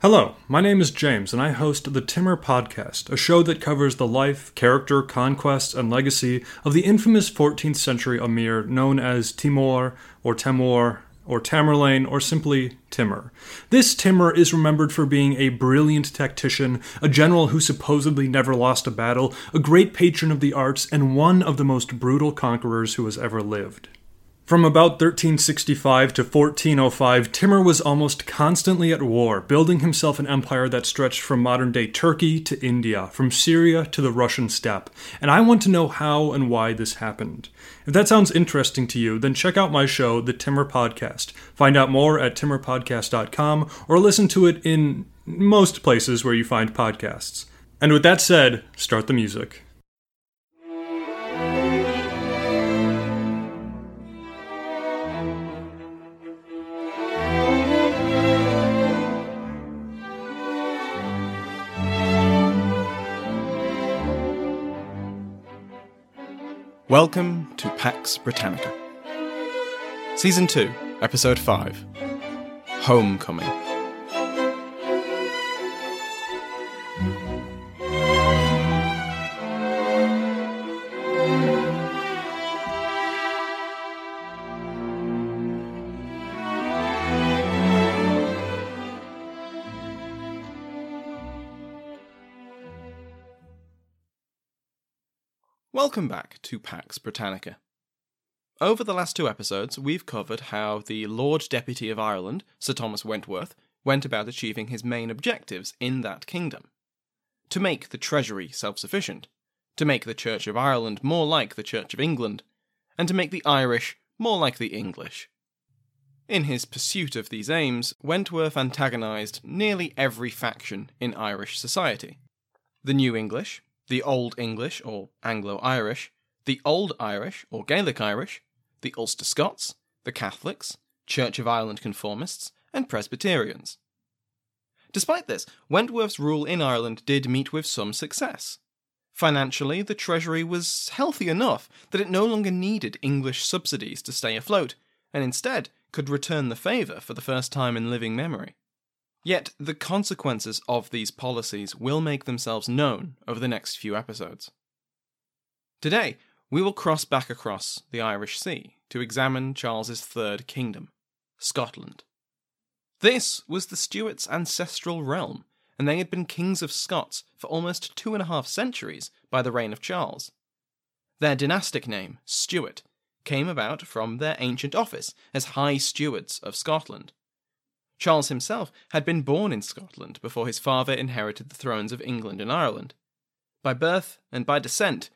Hello, my name is James, and I host the Timur Podcast, a show that covers the life, character, conquest, and legacy of the infamous 14th century Emir known as Timur or Temur or Tamerlane or simply Timur. This Timur is remembered for being a brilliant tactician, a general who supposedly never lost a battle, a great patron of the arts, and one of the most brutal conquerors who has ever lived. From about 1365 to 1405, Timur was almost constantly at war, building himself an empire that stretched from modern day Turkey to India, from Syria to the Russian steppe. And I want to know how and why this happened. If that sounds interesting to you, then check out my show, The Timur Podcast. Find out more at timurpodcast.com or listen to it in most places where you find podcasts. And with that said, start the music. Welcome to Pax Britannica. Season 2, Episode 5 Homecoming. Welcome back to Pax Britannica. Over the last two episodes, we've covered how the Lord Deputy of Ireland, Sir Thomas Wentworth, went about achieving his main objectives in that kingdom to make the Treasury self sufficient, to make the Church of Ireland more like the Church of England, and to make the Irish more like the English. In his pursuit of these aims, Wentworth antagonised nearly every faction in Irish society. The New English, the Old English or Anglo Irish, the Old Irish or Gaelic Irish, the Ulster Scots, the Catholics, Church of Ireland conformists, and Presbyterians. Despite this, Wentworth's rule in Ireland did meet with some success. Financially, the Treasury was healthy enough that it no longer needed English subsidies to stay afloat, and instead could return the favour for the first time in living memory. Yet, the consequences of these policies will make themselves known over the next few episodes. Today, we will cross back across the Irish Sea to examine Charles's third kingdom, Scotland. This was the Stuarts' ancestral realm, and they had been kings of Scots for almost two and a half centuries by the reign of Charles. Their dynastic name, Stuart, came about from their ancient office as High Stewards of Scotland. Charles himself had been born in Scotland before his father inherited the thrones of England and Ireland. By birth and by descent,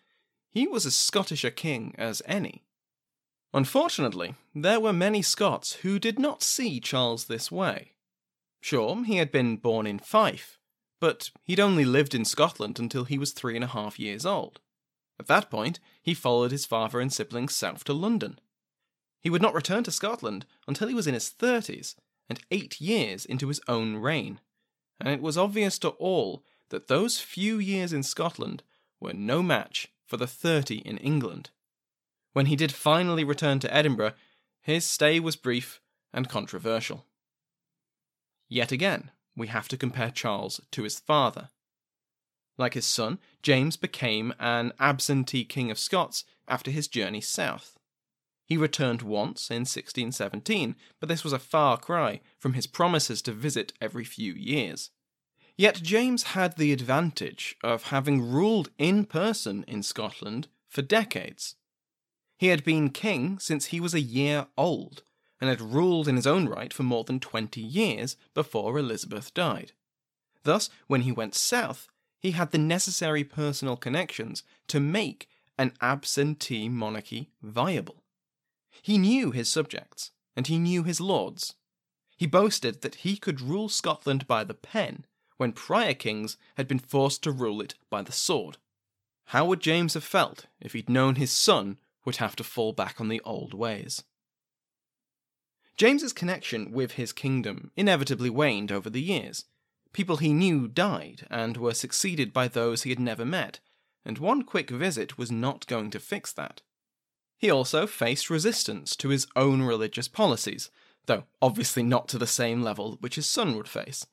he was as Scottish a king as any. Unfortunately, there were many Scots who did not see Charles this way. Sure, he had been born in Fife, but he'd only lived in Scotland until he was three and a half years old. At that point, he followed his father and siblings south to London. He would not return to Scotland until he was in his thirties, and eight years into his own reign, and it was obvious to all that those few years in Scotland were no match for the thirty in England. When he did finally return to Edinburgh, his stay was brief and controversial. Yet again, we have to compare Charles to his father. Like his son, James became an absentee King of Scots after his journey south. He returned once in 1617, but this was a far cry from his promises to visit every few years. Yet James had the advantage of having ruled in person in Scotland for decades. He had been king since he was a year old, and had ruled in his own right for more than 20 years before Elizabeth died. Thus, when he went south, he had the necessary personal connections to make an absentee monarchy viable. He knew his subjects, and he knew his lords. He boasted that he could rule Scotland by the pen when prior kings had been forced to rule it by the sword. How would James have felt if he'd known his son would have to fall back on the old ways? James's connection with his kingdom inevitably waned over the years. People he knew died and were succeeded by those he had never met, and one quick visit was not going to fix that. He also faced resistance to his own religious policies, though obviously not to the same level which his son would face.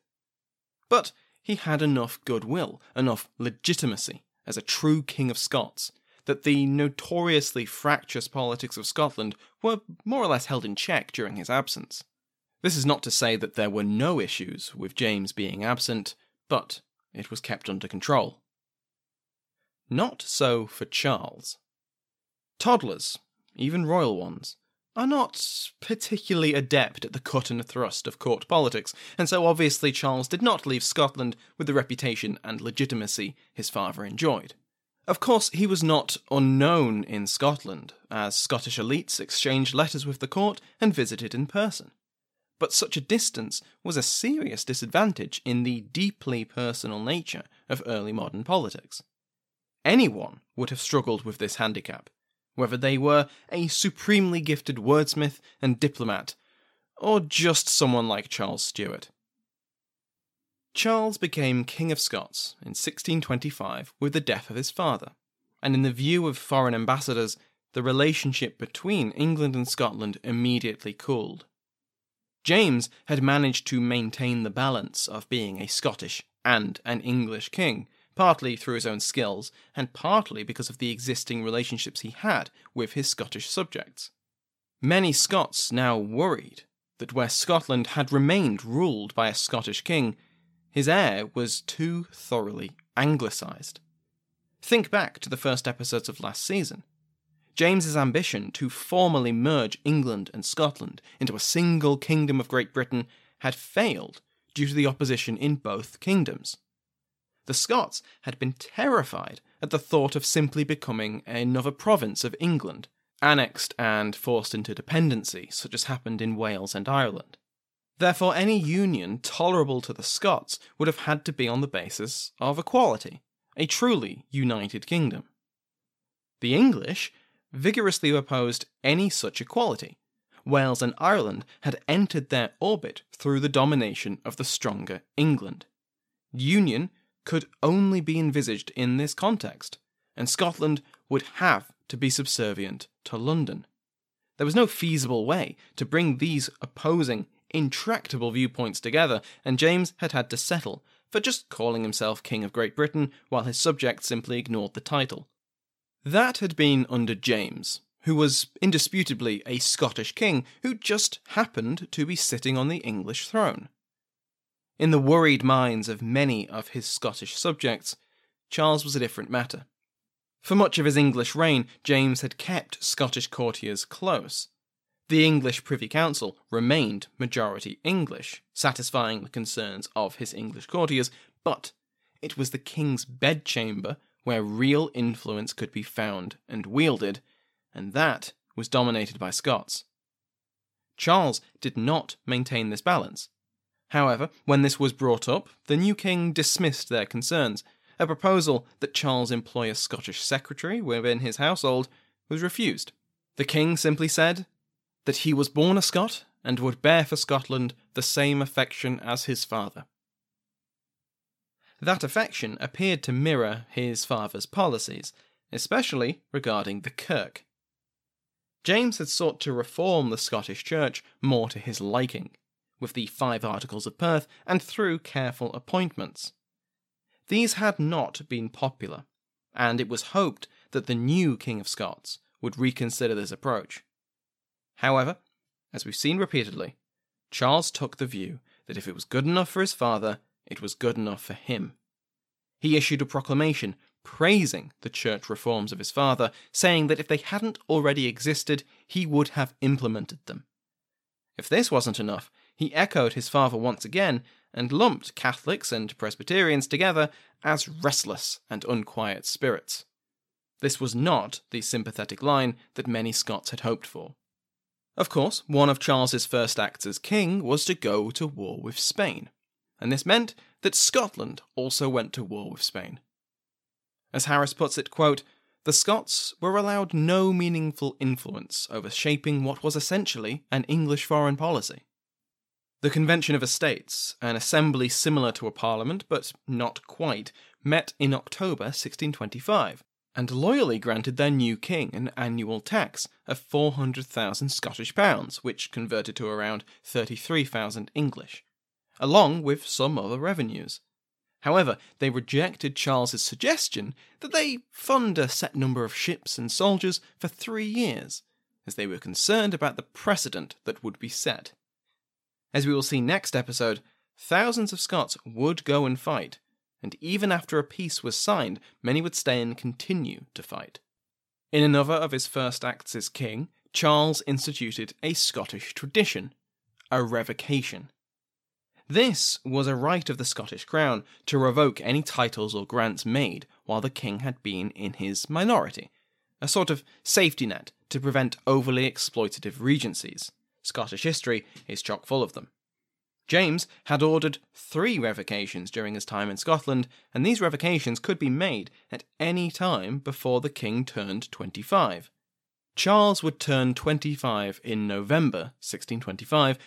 But he had enough goodwill, enough legitimacy as a true King of Scots, that the notoriously fractious politics of Scotland were more or less held in check during his absence. This is not to say that there were no issues with James being absent, but it was kept under control. Not so for Charles. Toddlers, even royal ones, are not particularly adept at the cut and thrust of court politics, and so obviously Charles did not leave Scotland with the reputation and legitimacy his father enjoyed. Of course, he was not unknown in Scotland, as Scottish elites exchanged letters with the court and visited in person. But such a distance was a serious disadvantage in the deeply personal nature of early modern politics. Anyone would have struggled with this handicap, whether they were a supremely gifted wordsmith and diplomat, or just someone like Charles Stuart. Charles became King of Scots in 1625 with the death of his father, and in the view of foreign ambassadors, the relationship between England and Scotland immediately cooled. James had managed to maintain the balance of being a Scottish and an English king, partly through his own skills, and partly because of the existing relationships he had with his Scottish subjects. Many Scots now worried that where Scotland had remained ruled by a Scottish king, his heir was too thoroughly anglicised. Think back to the first episodes of last season. James's ambition to formally merge England and Scotland into a single kingdom of Great Britain had failed due to the opposition in both kingdoms the Scots had been terrified at the thought of simply becoming another province of England, annexed and forced into dependency, such as happened in Wales and Ireland. Therefore, any union tolerable to the Scots would have had to be on the basis of equality, a truly united kingdom. The English vigorously opposed any such equality. Wales and Ireland had entered their orbit through the domination of the stronger England. Union could only be envisaged in this context, and Scotland would have to be subservient to London. There was no feasible way to bring these opposing, intractable viewpoints together, and James had had to settle for just calling himself King of Great Britain while his subjects simply ignored the title. That had been under James, who was indisputably a Scottish king who just happened to be sitting on the English throne. In the worried minds of many of his Scottish subjects, Charles was a different matter. For much of his English reign, James had kept Scottish courtiers close. The English Privy Council remained majority English, satisfying the concerns of his English courtiers, but it was the king's bedchamber where real influence could be found and wielded, and that was dominated by Scots. Charles did not maintain this balance. However, when this was brought up, the new king dismissed their concerns. A proposal that Charles employ a Scottish secretary within his household was refused. The king simply said that he was born a Scot and would bear for Scotland the same affection as his father. That affection appeared to mirror his father's policies, especially regarding the Kirk. James had sought to reform the Scottish Church more to his liking with the Five Articles of Perth and through careful appointments. These had not been popular, and it was hoped that the new King of Scots would reconsider this approach. However, as we've seen repeatedly, Charles took the view that if it was good enough for his father, it was good enough for him. He issued a proclamation praising the church reforms of his father, saying that if they hadn't already existed, he would have implemented them. If this wasn't enough, he echoed his father once again and lumped Catholics and Presbyterians together as restless and unquiet spirits. This was not the sympathetic line that many Scots had hoped for. Of course, one of Charles's first acts as king was to go to war with Spain, and this meant that Scotland also went to war with Spain. As Harris puts it, quote, the Scots were allowed no meaningful influence over shaping what was essentially an English foreign policy. The Convention of Estates, an assembly similar to a parliament but not quite, met in October 1625 and loyally granted their new king an annual tax of 400,000 Scottish pounds, which converted to around 33,000 English, along with some other revenues. However, they rejected Charles's suggestion that they fund a set number of ships and soldiers for three years, as they were concerned about the precedent that would be set. As we will see next episode, thousands of Scots would go and fight, and even after a peace was signed, many would stay and continue to fight. In another of his first acts as king, Charles instituted a Scottish tradition, a revocation. This was a right of the Scottish crown to revoke any titles or grants made while the king had been in his minority, a sort of safety net to prevent overly exploitative regencies. Scottish history is chock full of them. James had ordered three revocations during his time in Scotland, and these revocations could be made at any time before the king turned 25. Charles would turn 25 in November 1625,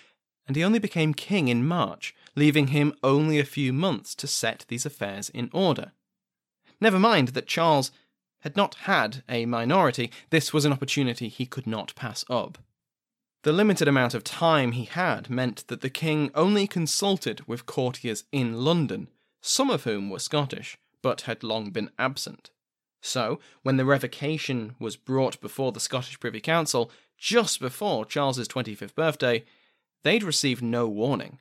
and he only became king in March, leaving him only a few months to set these affairs in order. Never mind that Charles had not had a minority, this was an opportunity he could not pass up. The limited amount of time he had meant that the king only consulted with courtiers in London, some of whom were Scottish, but had long been absent. So, when the revocation was brought before the Scottish Privy Council just before Charles's 25th birthday, they'd received no warning.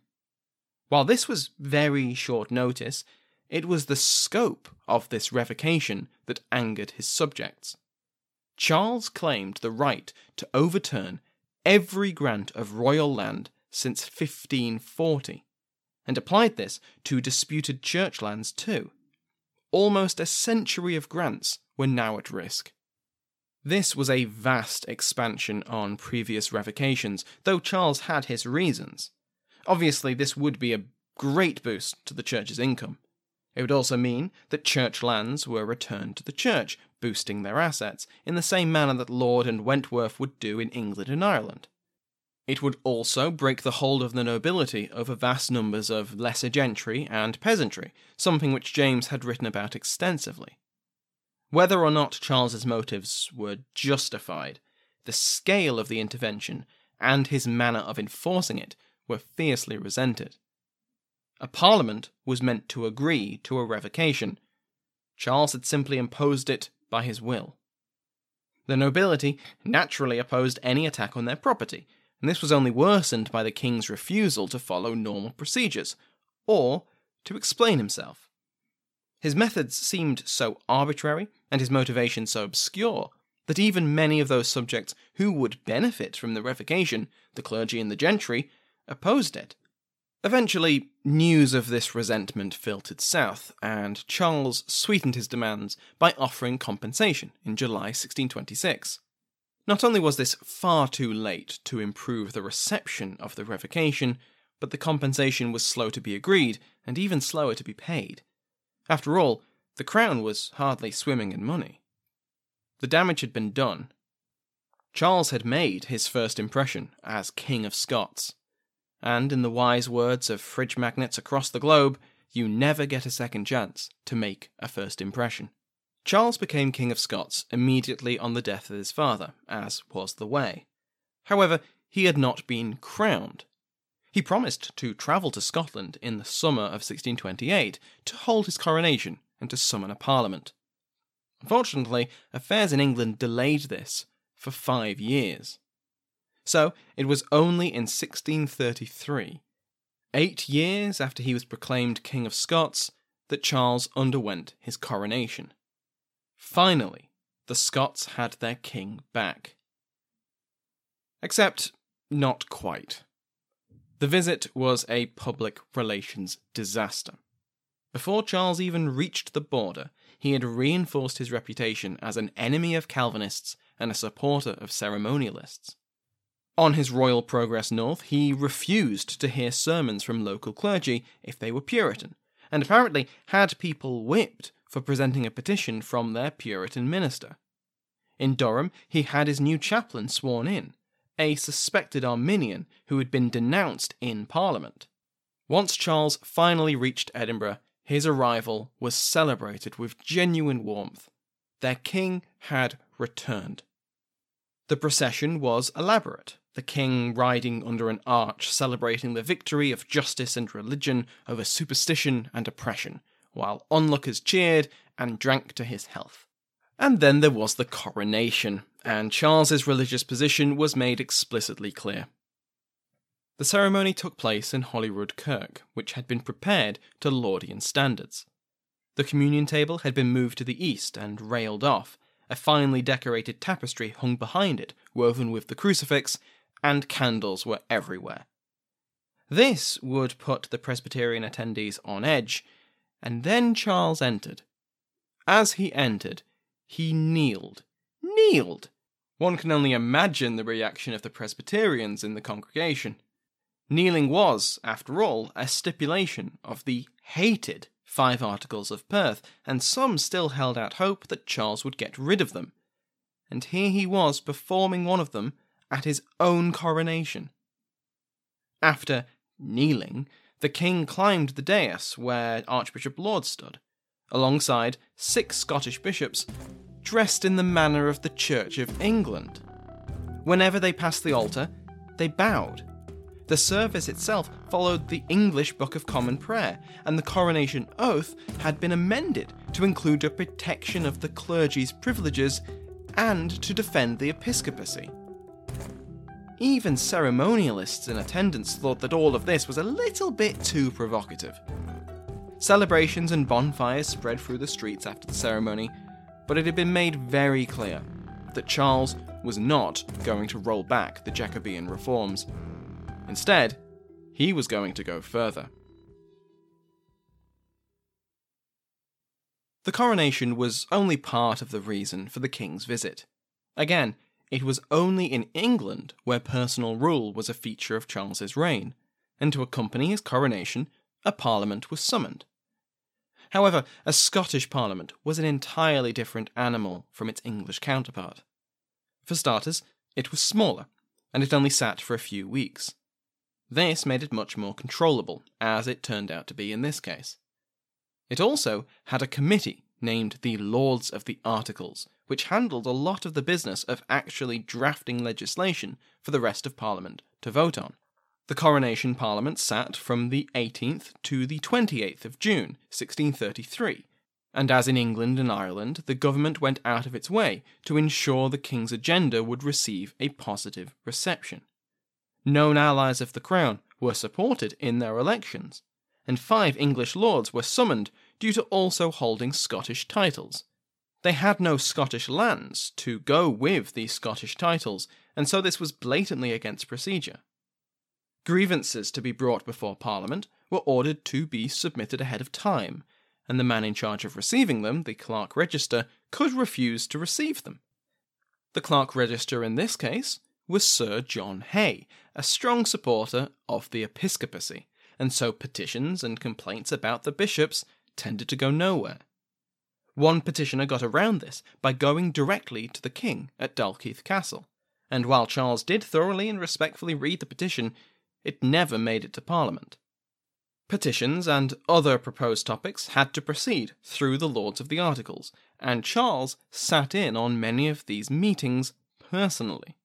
While this was very short notice, it was the scope of this revocation that angered his subjects. Charles claimed the right to overturn every grant of royal land since 1540, and applied this to disputed church lands too. Almost a century of grants were now at risk. This was a vast expansion on previous revocations, though Charles had his reasons. Obviously, this would be a great boost to the church's income. It would also mean that church lands were returned to the church, boosting their assets, in the same manner that Laud and Wentworth would do in England and Ireland. It would also break the hold of the nobility over vast numbers of lesser gentry and peasantry, something which James had written about extensively. Whether or not Charles's motives were justified, the scale of the intervention and his manner of enforcing it were fiercely resented. A parliament was meant to agree to a revocation. Charles had simply imposed it by his will. The nobility naturally opposed any attack on their property, and this was only worsened by the king's refusal to follow normal procedures, or to explain himself. His methods seemed so arbitrary and his motivation so obscure that even many of those subjects who would benefit from the revocation, the clergy and the gentry, opposed it. Eventually, news of this resentment filtered south, and Charles sweetened his demands by offering compensation in July 1626. Not only was this far too late to improve the reception of the revocation, but the compensation was slow to be agreed, and even slower to be paid. After all, the crown was hardly swimming in money. The damage had been done. Charles had made his first impression as King of Scots and in the wise words of fridge magnets across the globe, you never get a second chance to make a first impression. Charles became King of Scots immediately on the death of his father, as was the way. However, he had not been crowned. He promised to travel to Scotland in the summer of 1628 to hold his coronation and to summon a parliament. Unfortunately, affairs in England delayed this for five years. So it was only in 1633, eight years after he was proclaimed King of Scots, that Charles underwent his coronation. Finally, the Scots had their king back. Except, not quite. The visit was a public relations disaster. Before Charles even reached the border, he had reinforced his reputation as an enemy of Calvinists and a supporter of ceremonialists. On his royal progress north, he refused to hear sermons from local clergy if they were Puritan, and apparently had people whipped for presenting a petition from their Puritan minister. In Durham, he had his new chaplain sworn in, a suspected Arminian who had been denounced in Parliament. Once Charles finally reached Edinburgh, his arrival was celebrated with genuine warmth. Their king had returned. The procession was elaborate, the king riding under an arch celebrating the victory of justice and religion over superstition and oppression, while onlookers cheered and drank to his health. And then there was the coronation, and Charles's religious position was made explicitly clear. The ceremony took place in Holyrood Kirk, which had been prepared to Laudian standards. The communion table had been moved to the east and railed off, a finely decorated tapestry hung behind it, woven with the crucifix, and candles were everywhere. This would put the Presbyterian attendees on edge, and then Charles entered. As he entered, he kneeled. Kneeled! One can only imagine the reaction of the Presbyterians in the congregation. Kneeling was, after all, a stipulation of the hated Five Articles of Perth, and some still held out hope that Charles would get rid of them. And here he was performing one of them at his own coronation. After kneeling, the king climbed the dais where Archbishop Laud stood, alongside six Scottish bishops dressed in the manner of the Church of England. Whenever they passed the altar, they bowed. The service itself followed the English Book of Common Prayer, and the coronation oath had been amended to include a protection of the clergy's privileges and to defend the episcopacy. Even ceremonialists in attendance thought that all of this was a little bit too provocative. Celebrations and bonfires spread through the streets after the ceremony, but it had been made very clear that Charles was not going to roll back the Jacobean reforms. Instead, he was going to go further. The coronation was only part of the reason for the king's visit. Again, it was only in England where personal rule was a feature of Charles's reign, and to accompany his coronation, a parliament was summoned. However, a Scottish parliament was an entirely different animal from its English counterpart. For starters, it was smaller, and it only sat for a few weeks. This made it much more controllable, as it turned out to be in this case. It also had a committee named the Lords of the Articles, which handled a lot of the business of actually drafting legislation for the rest of Parliament to vote on. The coronation Parliament sat from the 18th to the 28th of June, 1633, and as in England and Ireland, the government went out of its way to ensure the King's agenda would receive a positive reception. Known allies of the Crown were supported in their elections, and five English lords were summoned due to also holding Scottish titles, they had no Scottish lands to go with these Scottish titles, and so this was blatantly against procedure. Grievances to be brought before Parliament were ordered to be submitted ahead of time, and the man in charge of receiving them, the Clerk Register, could refuse to receive them. The Clerk Register in this case was Sir John Hay, a strong supporter of the episcopacy, and so petitions and complaints about the bishops tended to go nowhere. One petitioner got around this by going directly to the king at Dalkeith Castle, and while Charles did thoroughly and respectfully read the petition, it never made it to Parliament. Petitions and other proposed topics had to proceed through the Lords of the Articles, and Charles sat in on many of these meetings personally.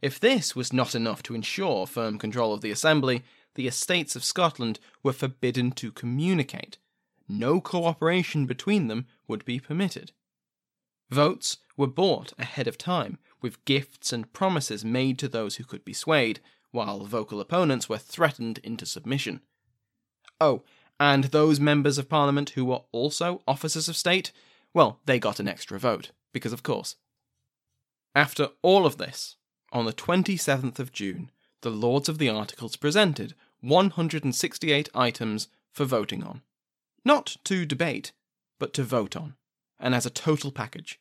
If this was not enough to ensure firm control of the Assembly, the Estates of Scotland were forbidden to communicate, no cooperation between them would be permitted. Votes were bought ahead of time, with gifts and promises made to those who could be swayed, while vocal opponents were threatened into submission. Oh, and those members of Parliament who were also officers of state, well, they got an extra vote, because of course. After all of this, on the 27th of June, the Lords of the Articles presented 168 items for voting on. Not to debate, but to vote on, and as a total package.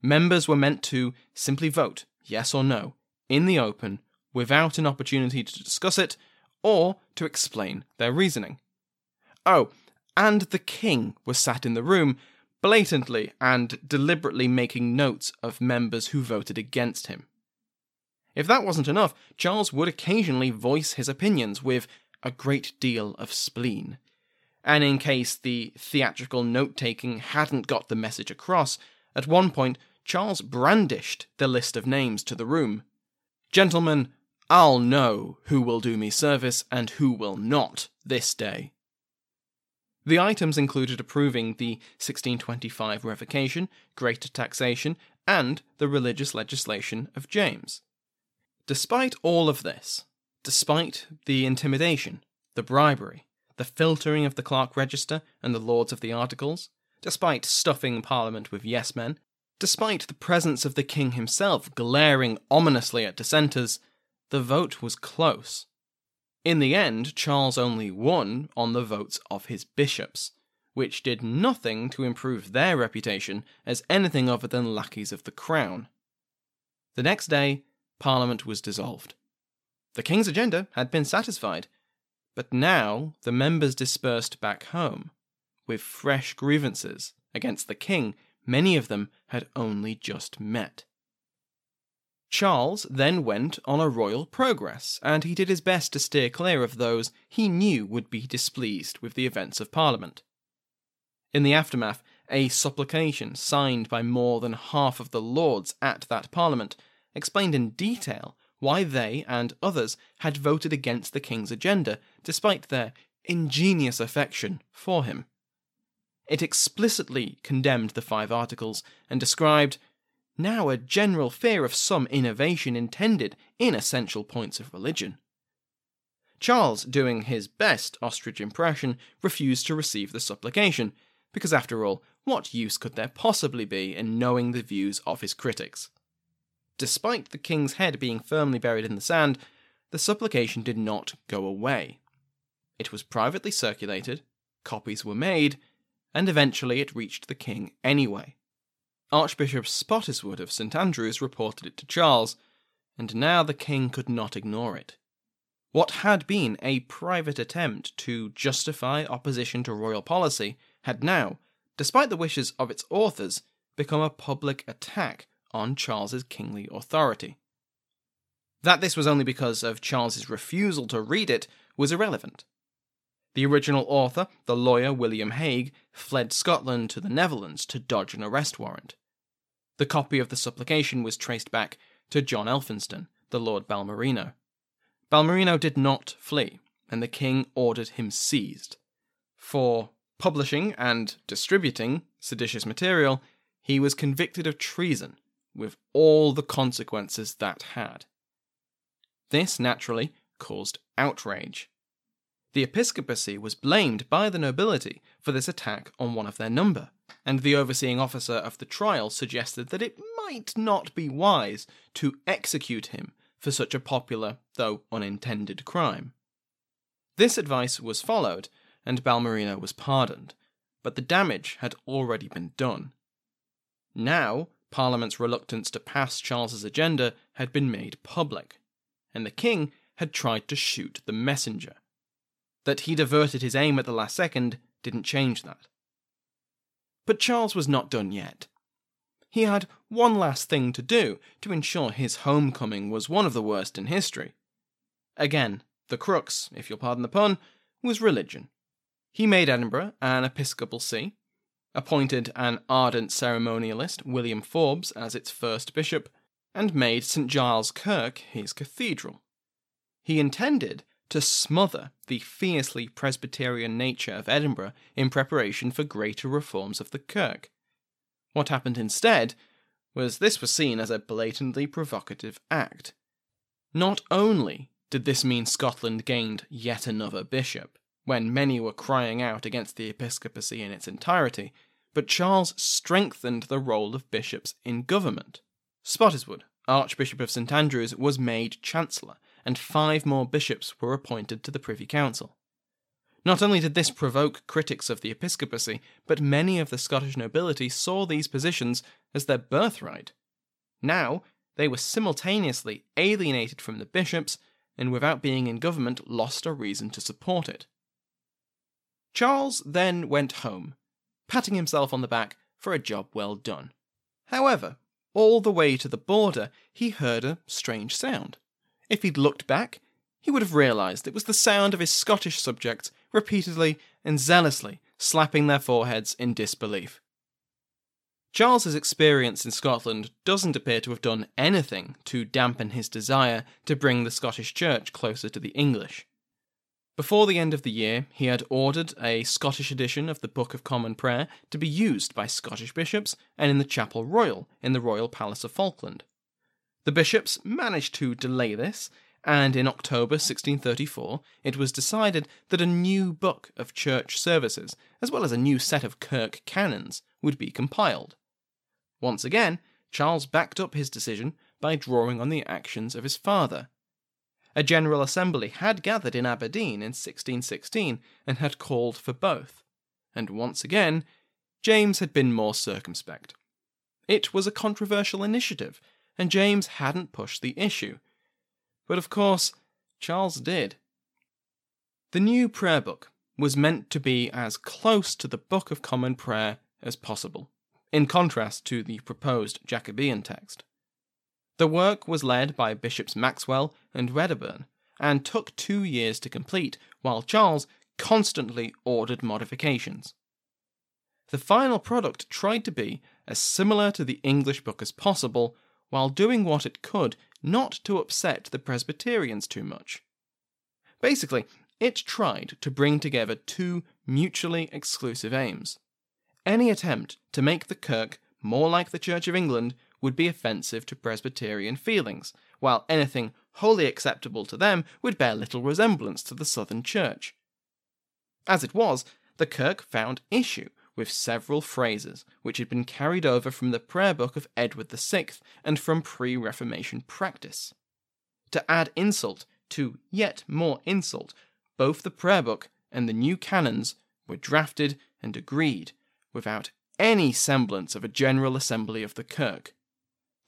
Members were meant to simply vote, yes or no, in the open, without an opportunity to discuss it or to explain their reasoning. Oh, and the king was sat in the room, blatantly and deliberately making notes of members who voted against him. If that wasn't enough, Charles would occasionally voice his opinions with a great deal of spleen. And in case the theatrical note taking hadn't got the message across, at one point Charles brandished the list of names to the room. Gentlemen, I'll know who will do me service and who will not this day. The items included approving the 1625 revocation, greater taxation, and the religious legislation of James. Despite all of this, despite the intimidation, the bribery, the filtering of the clerk register and the lords of the articles, despite stuffing Parliament with yes men, despite the presence of the king himself glaring ominously at dissenters, the vote was close. In the end, Charles only won on the votes of his bishops, which did nothing to improve their reputation as anything other than lackeys of the crown. The next day, Parliament was dissolved. The king's agenda had been satisfied, but now the members dispersed back home, with fresh grievances against the king many of them had only just met. Charles then went on a royal progress, and he did his best to steer clear of those he knew would be displeased with the events of Parliament. In the aftermath, a supplication signed by more than half of the lords at that Parliament explained in detail why they and others had voted against the king's agenda despite their ingenious affection for him. It explicitly condemned the five articles and described now a general fear of some innovation intended in essential points of religion. Charles, doing his best ostrich impression, refused to receive the supplication, because after all, what use could there possibly be in knowing the views of his critics? Despite the king's head being firmly buried in the sand, the supplication did not go away. It was privately circulated, copies were made, and eventually it reached the king anyway. Archbishop Spottiswoode of St Andrews reported it to Charles, and now the king could not ignore it. What had been a private attempt to justify opposition to royal policy had now, despite the wishes of its authors, become a public attack on Charles's kingly authority. That this was only because of Charles's refusal to read it was irrelevant. The original author, the lawyer William Haig, fled Scotland to the Netherlands to dodge an arrest warrant. The copy of the supplication was traced back to John Elphinstone, the Lord Balmerino. Balmerino did not flee, and the king ordered him seized. For publishing and distributing seditious material, he was convicted of treason, with all the consequences that had. This naturally caused outrage. The episcopacy was blamed by the nobility for this attack on one of their number, and the overseeing officer of the trial suggested that it might not be wise to execute him for such a popular, though unintended, crime. This advice was followed, and Balmerino was pardoned, but the damage had already been done. Now, Parliament's reluctance to pass Charles's agenda had been made public, and the king had tried to shoot the messenger. That he diverted his aim at the last second didn't change that. But Charles was not done yet. He had one last thing to do to ensure his homecoming was one of the worst in history. Again, the crux, if you'll pardon the pun, was religion. He made Edinburgh an episcopal see, appointed an ardent ceremonialist, William Forbes, as its first bishop, and made St Giles Kirk his cathedral. He intended to smother the fiercely Presbyterian nature of Edinburgh in preparation for greater reforms of the Kirk. What happened instead was this was seen as a blatantly provocative act. Not only did this mean Scotland gained yet another bishop, when many were crying out against the episcopacy in its entirety, but Charles strengthened the role of bishops in government. Spottiswoode, Archbishop of St Andrews, was made Chancellor, and five more bishops were appointed to the Privy Council. Not only did this provoke critics of the episcopacy, but many of the Scottish nobility saw these positions as their birthright. Now, they were simultaneously alienated from the bishops and, without being in government, lost a reason to support it. Charles then went home, patting himself on the back for a job well done. However, all the way to the border, he heard a strange sound. If he'd looked back, he would have realised it was the sound of his Scottish subjects repeatedly and zealously slapping their foreheads in disbelief. Charles's experience in Scotland doesn't appear to have done anything to dampen his desire to bring the Scottish Church closer to the English. Before the end of the year, he had ordered a Scottish edition of the Book of Common Prayer to be used by Scottish bishops and in the Chapel Royal in the Royal Palace of Falkland. The bishops managed to delay this, and in October 1634 it was decided that a new book of church services, as well as a new set of kirk canons, would be compiled. Once again, Charles backed up his decision by drawing on the actions of his father. A General Assembly had gathered in Aberdeen in 1616 and had called for both, and once again, James had been more circumspect. It was a controversial initiative, and James hadn't pushed the issue. But of course, Charles did. The new prayer book was meant to be as close to the Book of Common Prayer as possible, in contrast to the proposed Jacobean text. The work was led by Bishops Maxwell and Wedderburn and took two years to complete, while Charles constantly ordered modifications. The final product tried to be as similar to the English book as possible, while doing what it could not to upset the Presbyterians too much. Basically, it tried to bring together two mutually exclusive aims. Any attempt to make the Kirk more like the Church of England would be offensive to Presbyterian feelings, while anything wholly acceptable to them would bear little resemblance to the Southern Church. As it was, the Kirk found issue with several phrases which had been carried over from the prayer book of Edward VI and from pre Reformation practice. To add insult to yet more insult, both the prayer book and the new canons were drafted and agreed without any semblance of a General Assembly of the Kirk.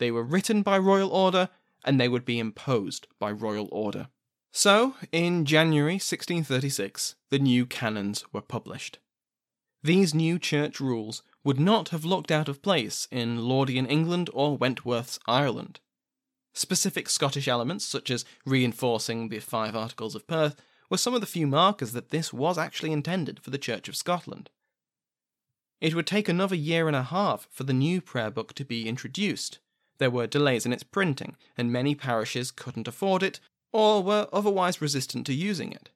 They were written by royal order, and they would be imposed by royal order. So, in January 1636, the new canons were published. These new church rules would not have looked out of place in Laudian England or Wentworth's Ireland. Specific Scottish elements, such as reinforcing the five Articles of Perth, were some of the few markers that this was actually intended for the Church of Scotland. It would take another year and a half for the new prayer book to be introduced, there were delays in its printing, and many parishes couldn't afford it or were otherwise resistant to using it.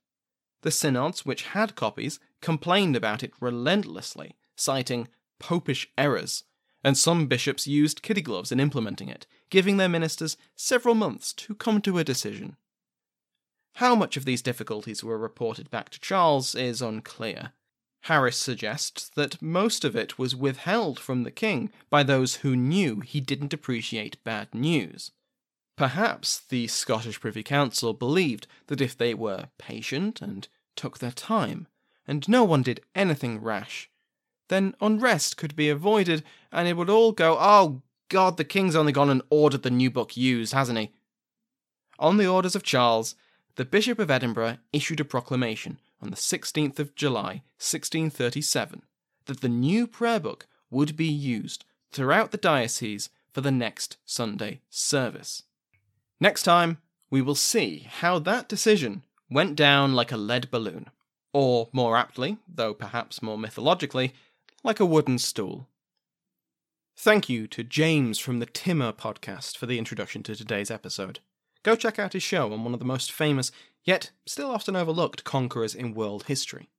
The synods, which had copies, complained about it relentlessly, citing popish errors, and some bishops used kiddy gloves in implementing it, giving their ministers several months to come to a decision. How much of these difficulties were reported back to Charles is unclear. Harris suggests that most of it was withheld from the king by those who knew he didn't appreciate bad news. Perhaps the Scottish Privy Council believed that if they were patient and took their time, and no one did anything rash, then unrest could be avoided and it would all go, oh God, the king's only gone and ordered the new book used, hasn't he? On the orders of Charles, the Bishop of Edinburgh issued a proclamation on the 16th of July, 1637, that the new prayer book would be used throughout the diocese for the next Sunday service. Next time, we will see how that decision went down like a lead balloon, or more aptly, though perhaps more mythologically, like a wooden stool. Thank you to James from the Timur podcast for the introduction to today's episode. Go check out his show on one of the most famous yet still often overlooked conquerors in world history.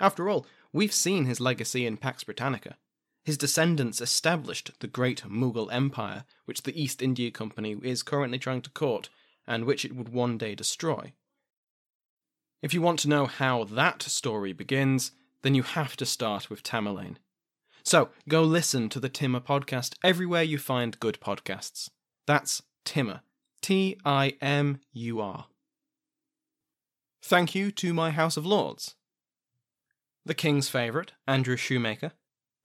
After all, we've seen his legacy in Pax Britannica. His descendants established the great Mughal Empire, which the East India Company is currently trying to court, and which it would one day destroy. If you want to know how that story begins, then you have to start with Tamerlane. So go listen to the Timur podcast everywhere you find good podcasts. That's Timur. T I M U R. Thank you to my House of Lords. The King's favourite, Andrew Shoemaker.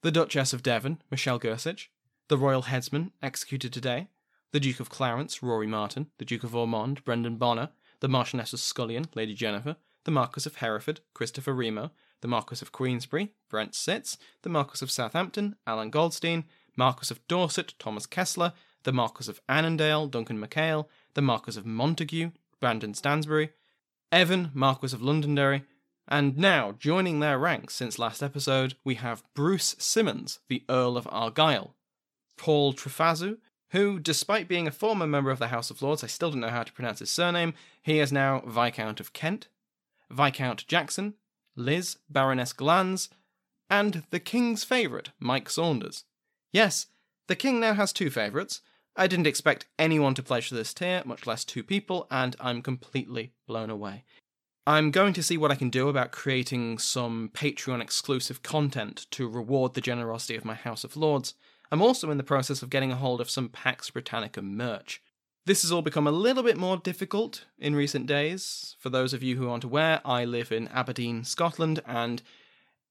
The Duchess of Devon, Michelle Gersich. The Royal Headsman, executed today. The Duke of Clarence, Rory Martin. The Duke of Ormond, Brendan Bonner. The Marchioness of Scullion, Lady Jennifer. The Marquis of Hereford, Christopher Remo. The Marquis of Queensberry, Brent Sitz. The Marquis of Southampton, Alan Goldstein. Marquis of Dorset, Thomas Kessler. The Marquis of Annandale, Duncan MacHale. The Marquis of Montague, Brandon Stansbury. Evan, Marquis of Londonderry. And now, joining their ranks since last episode, we have Bruce Simmons, the Earl of Argyll, Paul Trefazu, who, despite being a former member of the House of Lords, I still don't know how to pronounce his surname, he is now Viscount of Kent, Viscount Jackson, Liz, Baroness Glanz, and the King's favourite, Mike Saunders. Yes, the King now has two favourites. I didn't expect anyone to pledge to this tier, much less two people, and I'm completely blown away. I'm going to see what I can do about creating some Patreon exclusive content to reward the generosity of my House of Lords. I'm also in the process of getting a hold of some Pax Britannica merch. This has all become a little bit more difficult in recent days. For those of you who aren't aware, I live in Aberdeen, Scotland, and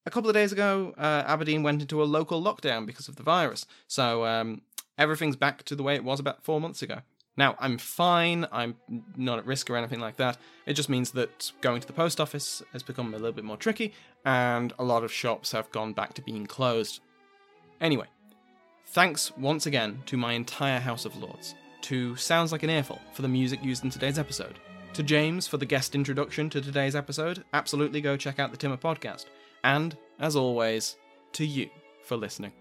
a couple of days ago, uh, Aberdeen went into a local lockdown because of the virus. So um, everything's back to the way it was about four months ago. Now, I'm fine, I'm not at risk or anything like that. It just means that going to the post office has become a little bit more tricky, and a lot of shops have gone back to being closed. Anyway, thanks once again to my entire House of Lords, to Sounds Like an Earful for the music used in today's episode, to James for the guest introduction to today's episode. Absolutely go check out the Timur podcast. And, as always, to you for listening.